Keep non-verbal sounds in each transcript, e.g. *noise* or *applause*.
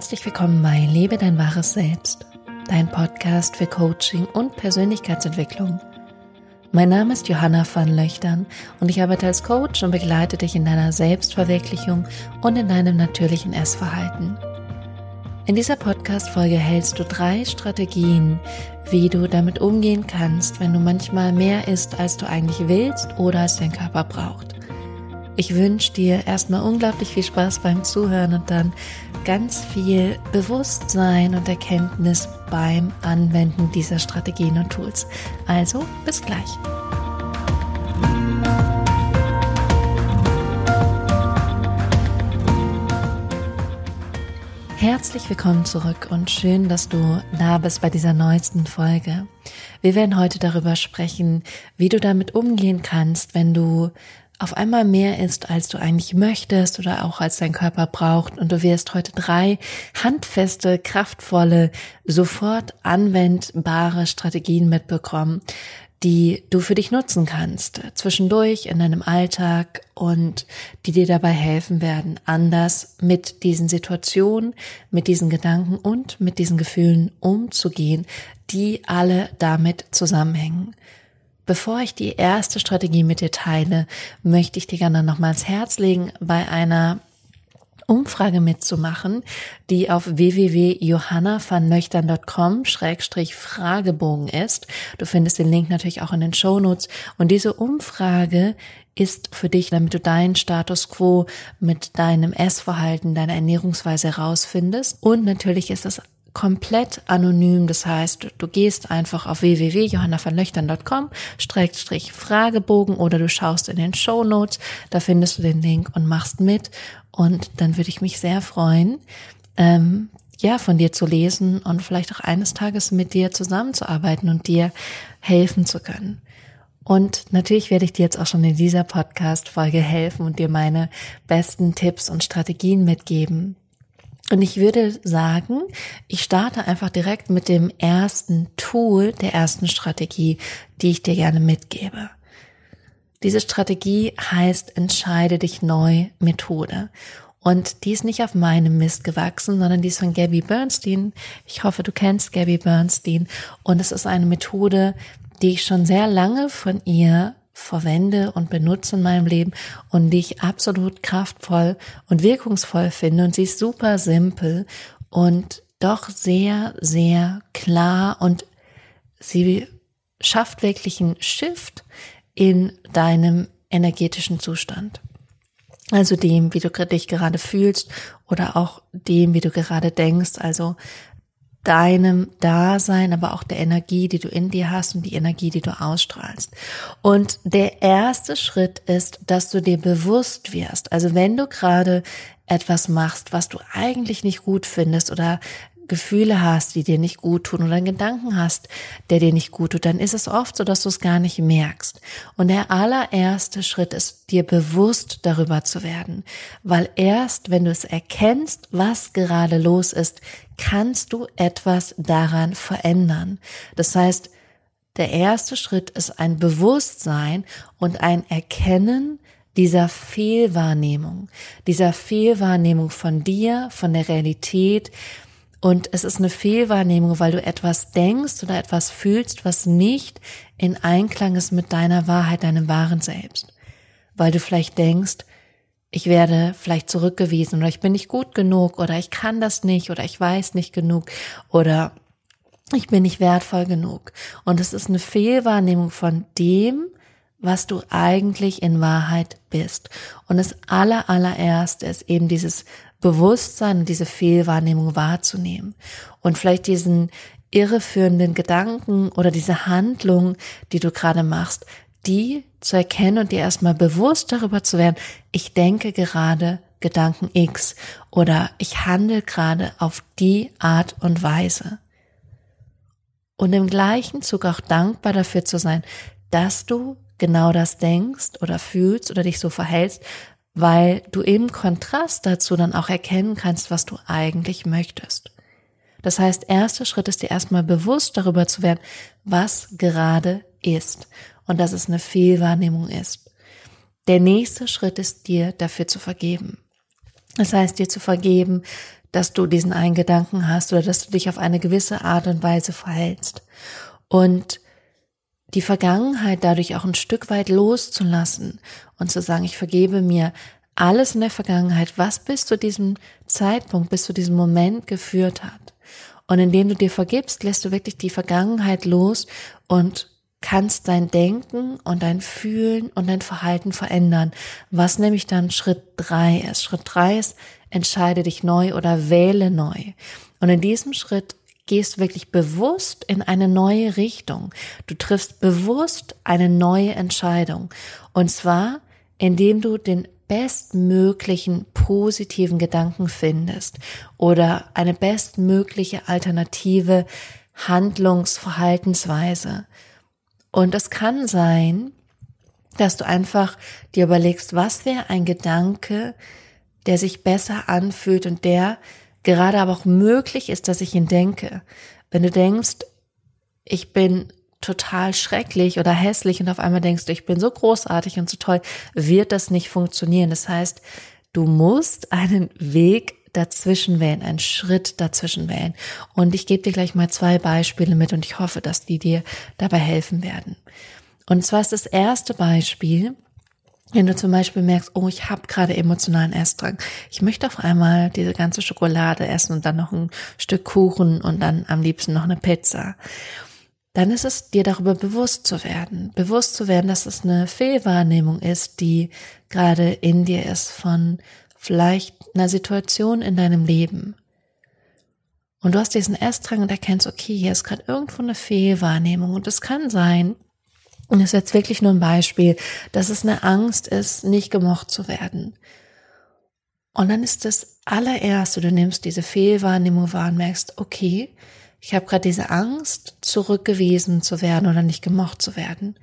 Herzlich willkommen bei Lebe dein wahres Selbst, dein Podcast für Coaching und Persönlichkeitsentwicklung. Mein Name ist Johanna van Löchtern und ich arbeite als Coach und begleite dich in deiner Selbstverwirklichung und in deinem natürlichen Essverhalten. In dieser Podcast-Folge hältst du drei Strategien, wie du damit umgehen kannst, wenn du manchmal mehr isst, als du eigentlich willst oder als dein Körper braucht. Ich wünsche dir erstmal unglaublich viel Spaß beim Zuhören und dann ganz viel Bewusstsein und Erkenntnis beim Anwenden dieser Strategien und Tools. Also bis gleich. Herzlich willkommen zurück und schön, dass du da bist bei dieser neuesten Folge. Wir werden heute darüber sprechen, wie du damit umgehen kannst, wenn du auf einmal mehr ist, als du eigentlich möchtest oder auch als dein Körper braucht. Und du wirst heute drei handfeste, kraftvolle, sofort anwendbare Strategien mitbekommen, die du für dich nutzen kannst, zwischendurch in deinem Alltag und die dir dabei helfen werden, anders mit diesen Situationen, mit diesen Gedanken und mit diesen Gefühlen umzugehen, die alle damit zusammenhängen. Bevor ich die erste Strategie mit dir teile, möchte ich dir gerne nochmal ans Herz legen, bei einer Umfrage mitzumachen, die auf www.johannavanlöchtern.com-fragebogen ist. Du findest den Link natürlich auch in den Shownotes. Und diese Umfrage ist für dich, damit du deinen Status quo mit deinem Essverhalten, deiner Ernährungsweise herausfindest. Und natürlich ist das komplett anonym. Das heißt, du gehst einfach auf www.johannavanlöchtern.com, Streckstrich Fragebogen oder du schaust in den Show Notes, da findest du den Link und machst mit. Und dann würde ich mich sehr freuen, ähm, ja, von dir zu lesen und vielleicht auch eines Tages mit dir zusammenzuarbeiten und dir helfen zu können. Und natürlich werde ich dir jetzt auch schon in dieser Podcast-Folge helfen und dir meine besten Tipps und Strategien mitgeben, und ich würde sagen, ich starte einfach direkt mit dem ersten Tool, der ersten Strategie, die ich dir gerne mitgebe. Diese Strategie heißt Entscheide dich neu Methode. Und die ist nicht auf meinem Mist gewachsen, sondern die ist von Gabby Bernstein. Ich hoffe, du kennst Gabby Bernstein. Und es ist eine Methode, die ich schon sehr lange von ihr verwende und benutze in meinem Leben und die ich absolut kraftvoll und wirkungsvoll finde. Und sie ist super simpel und doch sehr, sehr klar und sie schafft wirklich einen Shift in deinem energetischen Zustand. Also dem, wie du dich gerade fühlst oder auch dem, wie du gerade denkst. Also deinem Dasein, aber auch der Energie, die du in dir hast und die Energie, die du ausstrahlst. Und der erste Schritt ist, dass du dir bewusst wirst. Also wenn du gerade etwas machst, was du eigentlich nicht gut findest oder Gefühle hast, die dir nicht gut tun oder einen Gedanken hast, der dir nicht gut tut, dann ist es oft so, dass du es gar nicht merkst. Und der allererste Schritt ist, dir bewusst darüber zu werden. Weil erst, wenn du es erkennst, was gerade los ist, kannst du etwas daran verändern. Das heißt, der erste Schritt ist ein Bewusstsein und ein Erkennen dieser Fehlwahrnehmung, dieser Fehlwahrnehmung von dir, von der Realität, und es ist eine Fehlwahrnehmung, weil du etwas denkst oder etwas fühlst, was nicht in Einklang ist mit deiner Wahrheit, deinem wahren Selbst. Weil du vielleicht denkst, ich werde vielleicht zurückgewiesen oder ich bin nicht gut genug oder ich kann das nicht oder ich weiß nicht genug oder ich bin nicht wertvoll genug. Und es ist eine Fehlwahrnehmung von dem, was du eigentlich in Wahrheit bist. Und das aller, allererste ist eben dieses Bewusstsein und diese Fehlwahrnehmung wahrzunehmen und vielleicht diesen irreführenden Gedanken oder diese Handlung, die du gerade machst, die zu erkennen und dir erstmal bewusst darüber zu werden, ich denke gerade Gedanken X oder ich handle gerade auf die Art und Weise. Und im gleichen Zug auch dankbar dafür zu sein, dass du genau das denkst oder fühlst oder dich so verhältst, weil du im Kontrast dazu dann auch erkennen kannst, was du eigentlich möchtest. Das heißt, erster Schritt ist dir erstmal bewusst darüber zu werden, was gerade ist und dass es eine Fehlwahrnehmung ist. Der nächste Schritt ist dir dafür zu vergeben. Das heißt, dir zu vergeben, dass du diesen einen Gedanken hast oder dass du dich auf eine gewisse Art und Weise verhältst. Und die Vergangenheit dadurch auch ein Stück weit loszulassen und zu sagen, ich vergebe mir alles in der Vergangenheit, was bis zu diesem Zeitpunkt, bis zu diesem Moment geführt hat. Und indem du dir vergibst, lässt du wirklich die Vergangenheit los und kannst dein Denken und dein Fühlen und dein Verhalten verändern, was nämlich dann Schritt drei ist. Schritt drei ist, entscheide dich neu oder wähle neu. Und in diesem Schritt gehst wirklich bewusst in eine neue Richtung. Du triffst bewusst eine neue Entscheidung. Und zwar, indem du den bestmöglichen positiven Gedanken findest oder eine bestmögliche alternative Handlungsverhaltensweise. Und es kann sein, dass du einfach dir überlegst, was wäre ein Gedanke, der sich besser anfühlt und der gerade aber auch möglich ist, dass ich ihn denke. Wenn du denkst, ich bin total schrecklich oder hässlich und auf einmal denkst du, ich bin so großartig und so toll, wird das nicht funktionieren. Das heißt, du musst einen Weg dazwischen wählen, einen Schritt dazwischen wählen. Und ich gebe dir gleich mal zwei Beispiele mit und ich hoffe, dass die dir dabei helfen werden. Und zwar ist das erste Beispiel, wenn du zum Beispiel merkst, oh, ich habe gerade emotionalen Essdrang. Ich möchte auf einmal diese ganze Schokolade essen und dann noch ein Stück Kuchen und dann am liebsten noch eine Pizza. Dann ist es dir darüber bewusst zu werden. Bewusst zu werden, dass es eine Fehlwahrnehmung ist, die gerade in dir ist von vielleicht einer Situation in deinem Leben. Und du hast diesen Essdrang und erkennst, okay, hier ist gerade irgendwo eine Fehlwahrnehmung. Und es kann sein, und das ist jetzt wirklich nur ein Beispiel, dass es eine Angst ist, nicht gemocht zu werden. Und dann ist das allererste, du nimmst diese Fehlwahrnehmung wahr und merkst, okay, ich habe gerade diese Angst, zurückgewiesen zu werden oder nicht gemocht zu werden.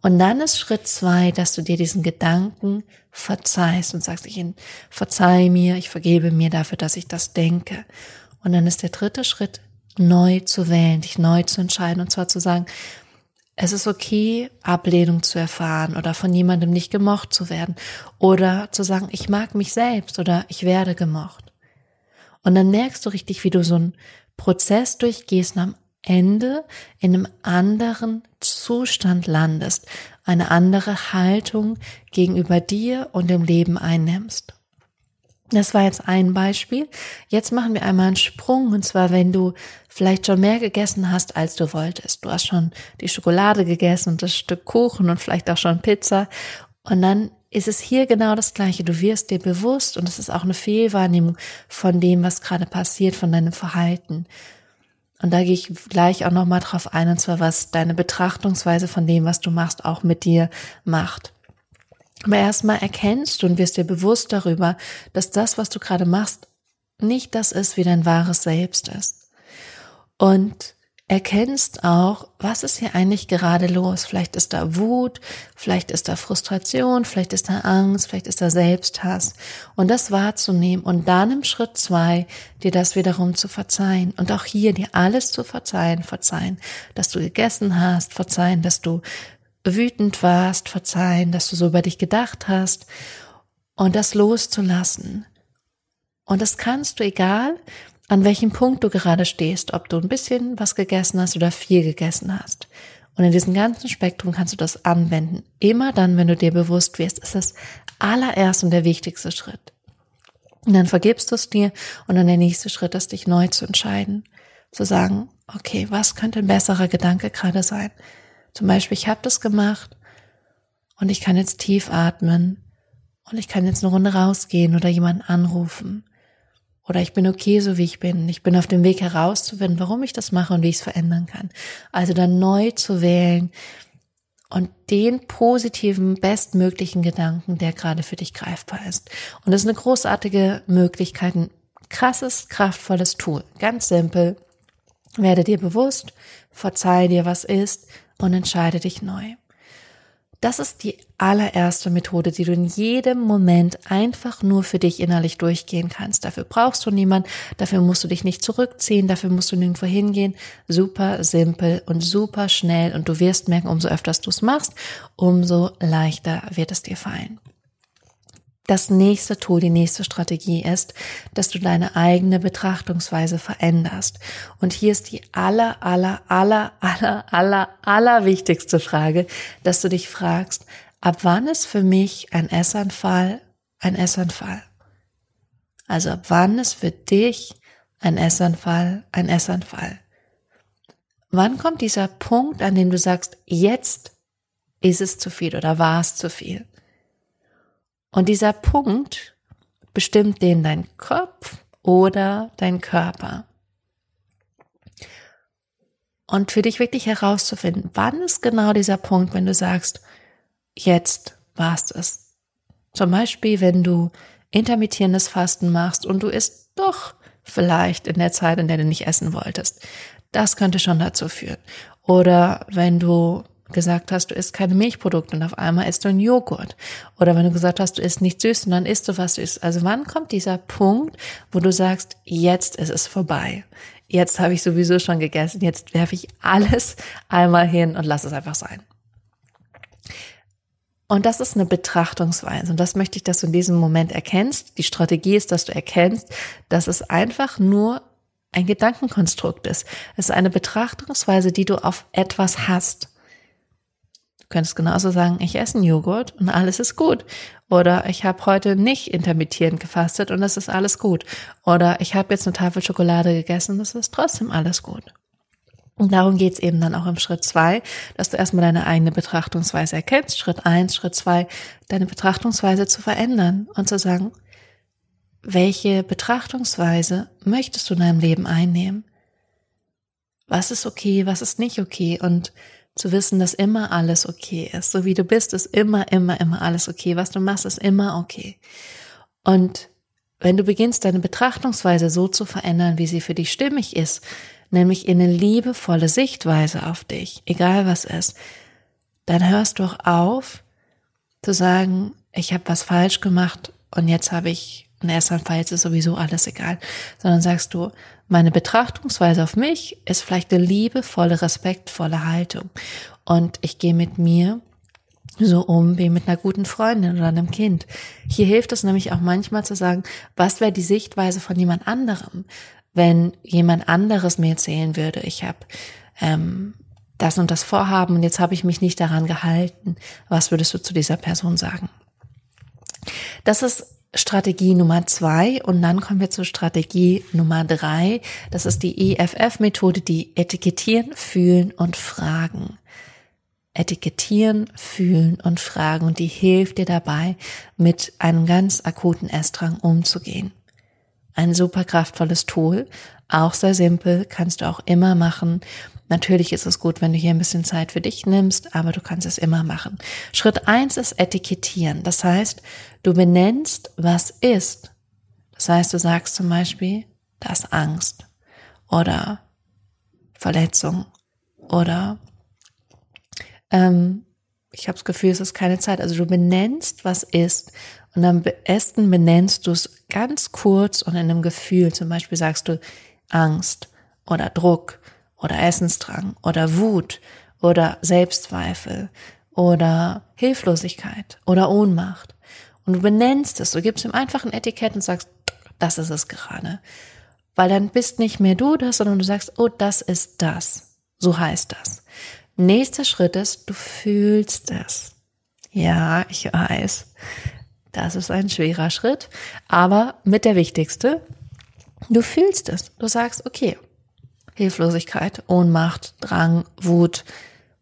Und dann ist Schritt zwei, dass du dir diesen Gedanken verzeihst und sagst, ich verzeih mir, ich vergebe mir dafür, dass ich das denke. Und dann ist der dritte Schritt, neu zu wählen, dich neu zu entscheiden und zwar zu sagen, es ist okay, Ablehnung zu erfahren oder von jemandem nicht gemocht zu werden oder zu sagen, ich mag mich selbst oder ich werde gemocht. Und dann merkst du richtig, wie du so einen Prozess durchgehst und am Ende in einem anderen Zustand landest, eine andere Haltung gegenüber dir und dem Leben einnimmst. Das war jetzt ein Beispiel. Jetzt machen wir einmal einen Sprung und zwar, wenn du vielleicht schon mehr gegessen hast, als du wolltest. Du hast schon die Schokolade gegessen und das Stück Kuchen und vielleicht auch schon Pizza und dann ist es hier genau das Gleiche. Du wirst dir bewusst und es ist auch eine Fehlwahrnehmung von dem, was gerade passiert, von deinem Verhalten. Und da gehe ich gleich auch nochmal drauf ein, und zwar was deine Betrachtungsweise von dem, was du machst, auch mit dir macht. Aber erstmal erkennst du und wirst dir bewusst darüber, dass das, was du gerade machst, nicht das ist, wie dein wahres Selbst ist. Und erkennst auch, was ist hier eigentlich gerade los. Vielleicht ist da Wut, vielleicht ist da Frustration, vielleicht ist da Angst, vielleicht ist da Selbsthass. Und das wahrzunehmen und dann im Schritt zwei dir das wiederum zu verzeihen. Und auch hier dir alles zu verzeihen, verzeihen, dass du gegessen hast, verzeihen, dass du wütend warst, verzeihen, dass du so über dich gedacht hast und das loszulassen. Und das kannst du, egal an welchem Punkt du gerade stehst, ob du ein bisschen was gegessen hast oder viel gegessen hast. Und in diesem ganzen Spektrum kannst du das anwenden. Immer dann, wenn du dir bewusst wirst, ist das allererste und der wichtigste Schritt. Und dann vergibst du es dir und dann der nächste Schritt ist, dich neu zu entscheiden. Zu sagen, okay, was könnte ein besserer Gedanke gerade sein? Zum Beispiel, ich habe das gemacht und ich kann jetzt tief atmen und ich kann jetzt eine Runde rausgehen oder jemanden anrufen. Oder ich bin okay, so wie ich bin. Ich bin auf dem Weg herauszufinden, warum ich das mache und wie ich es verändern kann. Also dann neu zu wählen und den positiven, bestmöglichen Gedanken, der gerade für dich greifbar ist. Und das ist eine großartige Möglichkeit, ein krasses, kraftvolles Tool. Ganz simpel. Werde dir bewusst, verzeih dir, was ist und entscheide dich neu. Das ist die allererste Methode, die du in jedem Moment einfach nur für dich innerlich durchgehen kannst. Dafür brauchst du niemand, dafür musst du dich nicht zurückziehen, dafür musst du nirgendwo hingehen. Super simpel und super schnell und du wirst merken, umso öfters du es machst, umso leichter wird es dir fallen. Das nächste Tool, die nächste Strategie ist, dass du deine eigene Betrachtungsweise veränderst. Und hier ist die aller, aller, aller, aller, aller, aller wichtigste Frage, dass du dich fragst, ab wann ist für mich ein Essanfall ein Essanfall? Also ab wann ist für dich ein Essanfall ein Essanfall? Wann kommt dieser Punkt, an dem du sagst, jetzt ist es zu viel oder war es zu viel? Und dieser Punkt bestimmt den dein Kopf oder dein Körper. Und für dich wirklich herauszufinden, wann ist genau dieser Punkt, wenn du sagst, jetzt war's es. Zum Beispiel, wenn du intermittierendes Fasten machst und du isst doch vielleicht in der Zeit, in der du nicht essen wolltest. Das könnte schon dazu führen. Oder wenn du gesagt hast, du isst keine Milchprodukte und auf einmal isst du einen Joghurt. Oder wenn du gesagt hast, du isst nicht süß und dann isst du was süß. Also wann kommt dieser Punkt, wo du sagst, jetzt ist es vorbei. Jetzt habe ich sowieso schon gegessen, jetzt werfe ich alles *laughs* einmal hin und lass es einfach sein. Und das ist eine Betrachtungsweise. Und das möchte ich, dass du in diesem Moment erkennst. Die Strategie ist, dass du erkennst, dass es einfach nur ein Gedankenkonstrukt ist. Es ist eine Betrachtungsweise, die du auf etwas hast könntest genauso sagen, ich esse einen Joghurt und alles ist gut. Oder ich habe heute nicht intermittierend gefastet und es ist alles gut. Oder ich habe jetzt eine Tafel Schokolade gegessen und es ist trotzdem alles gut. Und darum geht's eben dann auch im Schritt zwei, dass du erstmal deine eigene Betrachtungsweise erkennst. Schritt eins, Schritt zwei, deine Betrachtungsweise zu verändern und zu sagen, welche Betrachtungsweise möchtest du in deinem Leben einnehmen? Was ist okay, was ist nicht okay? Und zu wissen, dass immer alles okay ist. So wie du bist, ist immer, immer, immer alles okay. Was du machst, ist immer okay. Und wenn du beginnst, deine Betrachtungsweise so zu verändern, wie sie für dich stimmig ist, nämlich in eine liebevolle Sichtweise auf dich, egal was ist, dann hörst du auch auf zu sagen, ich habe was falsch gemacht und jetzt habe ich Essanfall, jetzt ist sowieso alles egal, sondern sagst du, meine Betrachtungsweise auf mich ist vielleicht eine liebevolle, respektvolle Haltung. Und ich gehe mit mir so um wie mit einer guten Freundin oder einem Kind. Hier hilft es nämlich auch manchmal zu sagen, was wäre die Sichtweise von jemand anderem, wenn jemand anderes mir erzählen würde, ich habe ähm, das und das Vorhaben und jetzt habe ich mich nicht daran gehalten. Was würdest du zu dieser Person sagen? Das ist Strategie Nummer zwei und dann kommen wir zur Strategie Nummer drei. Das ist die EFF-Methode, die Etikettieren, Fühlen und Fragen. Etikettieren, Fühlen und Fragen und die hilft dir dabei, mit einem ganz akuten Essdrang umzugehen. Ein super kraftvolles Tool, auch sehr simpel, kannst du auch immer machen Natürlich ist es gut, wenn du hier ein bisschen Zeit für dich nimmst, aber du kannst es immer machen. Schritt eins ist Etikettieren. Das heißt, du benennst, was ist. Das heißt, du sagst zum Beispiel, das Angst oder Verletzung oder ähm, ich habe das Gefühl, es ist keine Zeit. Also du benennst, was ist und am besten benennst du es ganz kurz und in einem Gefühl. Zum Beispiel sagst du Angst oder Druck oder Essensdrang oder Wut oder Selbstzweifel oder Hilflosigkeit oder Ohnmacht. Und du benennst es, du gibst ihm einfach ein Etikett und sagst, das ist es gerade. Weil dann bist nicht mehr du das, sondern du sagst, oh, das ist das. So heißt das. Nächster Schritt ist, du fühlst es. Ja, ich weiß. Das ist ein schwerer Schritt, aber mit der wichtigste, du fühlst es. Du sagst, okay, Hilflosigkeit, Ohnmacht, Drang, Wut,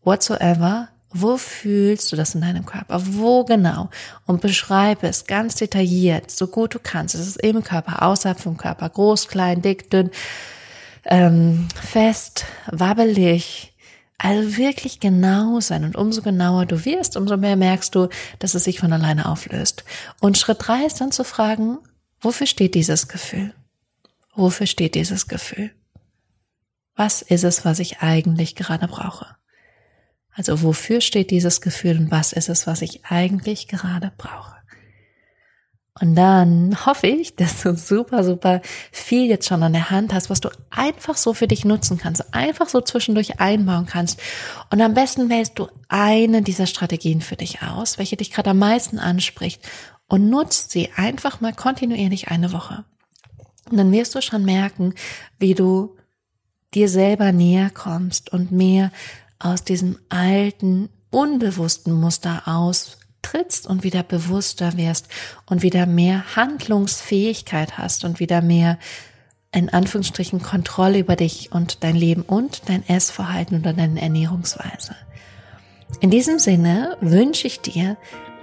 whatsoever. Wo fühlst du das in deinem Körper? Wo genau? Und beschreibe es ganz detailliert, so gut du kannst. Es ist im Körper, außerhalb vom Körper, groß, klein, dick, dünn, ähm, fest, wabbelig. Also wirklich genau sein. Und umso genauer du wirst, umso mehr merkst du, dass es sich von alleine auflöst. Und Schritt drei ist dann zu fragen, wofür steht dieses Gefühl? Wofür steht dieses Gefühl? Was ist es, was ich eigentlich gerade brauche? Also wofür steht dieses Gefühl und was ist es, was ich eigentlich gerade brauche? Und dann hoffe ich, dass du super, super viel jetzt schon an der Hand hast, was du einfach so für dich nutzen kannst, einfach so zwischendurch einbauen kannst. Und am besten wählst du eine dieser Strategien für dich aus, welche dich gerade am meisten anspricht und nutzt sie einfach mal kontinuierlich eine Woche. Und dann wirst du schon merken, wie du dir selber näher kommst und mehr aus diesem alten, unbewussten Muster austrittst und wieder bewusster wirst und wieder mehr Handlungsfähigkeit hast und wieder mehr in Anführungsstrichen Kontrolle über dich und dein Leben und dein Essverhalten oder deine Ernährungsweise. In diesem Sinne wünsche ich dir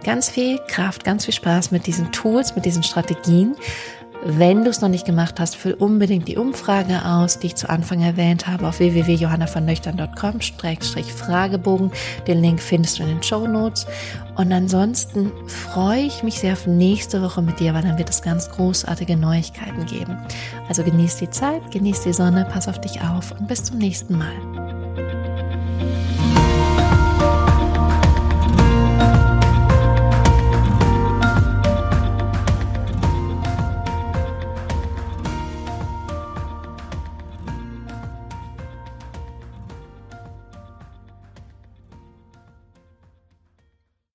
ganz viel Kraft, ganz viel Spaß mit diesen Tools, mit diesen Strategien. Wenn du es noch nicht gemacht hast, füll unbedingt die Umfrage aus, die ich zu Anfang erwähnt habe, auf www.johannavernöchtern.com-fragebogen. Den Link findest du in den Show Notes. Und ansonsten freue ich mich sehr auf nächste Woche mit dir, weil dann wird es ganz großartige Neuigkeiten geben. Also genieß die Zeit, genieß die Sonne, pass auf dich auf und bis zum nächsten Mal.